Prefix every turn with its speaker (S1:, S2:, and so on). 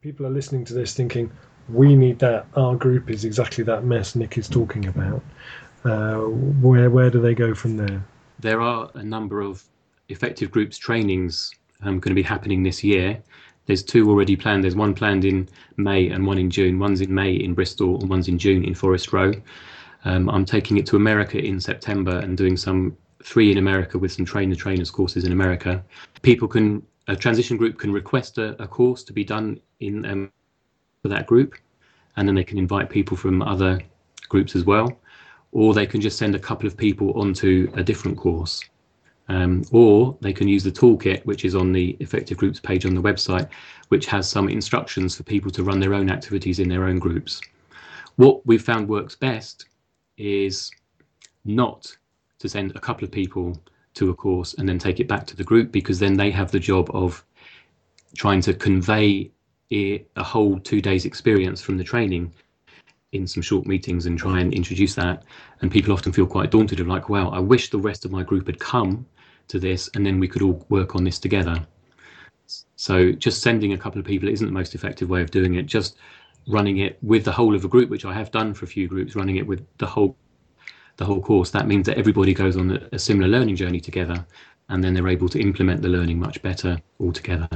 S1: people are listening to this thinking, we need that, our group is exactly that mess Nick is talking about, uh, where, where do they go from there?
S2: There are a number of effective groups trainings um, going to be happening this year. There's two already planned. There's one planned in May and one in June. One's in May in Bristol and one's in June in Forest Row. Um, I'm taking it to America in September and doing some three in America with some trainer trainers courses in America. People can a transition group can request a, a course to be done in um, for that group, and then they can invite people from other groups as well, or they can just send a couple of people onto a different course. Um, or they can use the toolkit, which is on the effective groups page on the website, which has some instructions for people to run their own activities in their own groups. What we've found works best is not to send a couple of people to a course and then take it back to the group because then they have the job of trying to convey a whole two days experience from the training in some short meetings and try and introduce that. And people often feel quite daunted of like wow i wish the rest of my group had come to this and then we could all work on this together. So just sending a couple of people isn't the most effective way of doing it. Just running it with the whole of a group which i have done for a few groups running it with the whole the whole course, that means that everybody goes on a similar learning journey together and then they're able to implement the learning much better all together.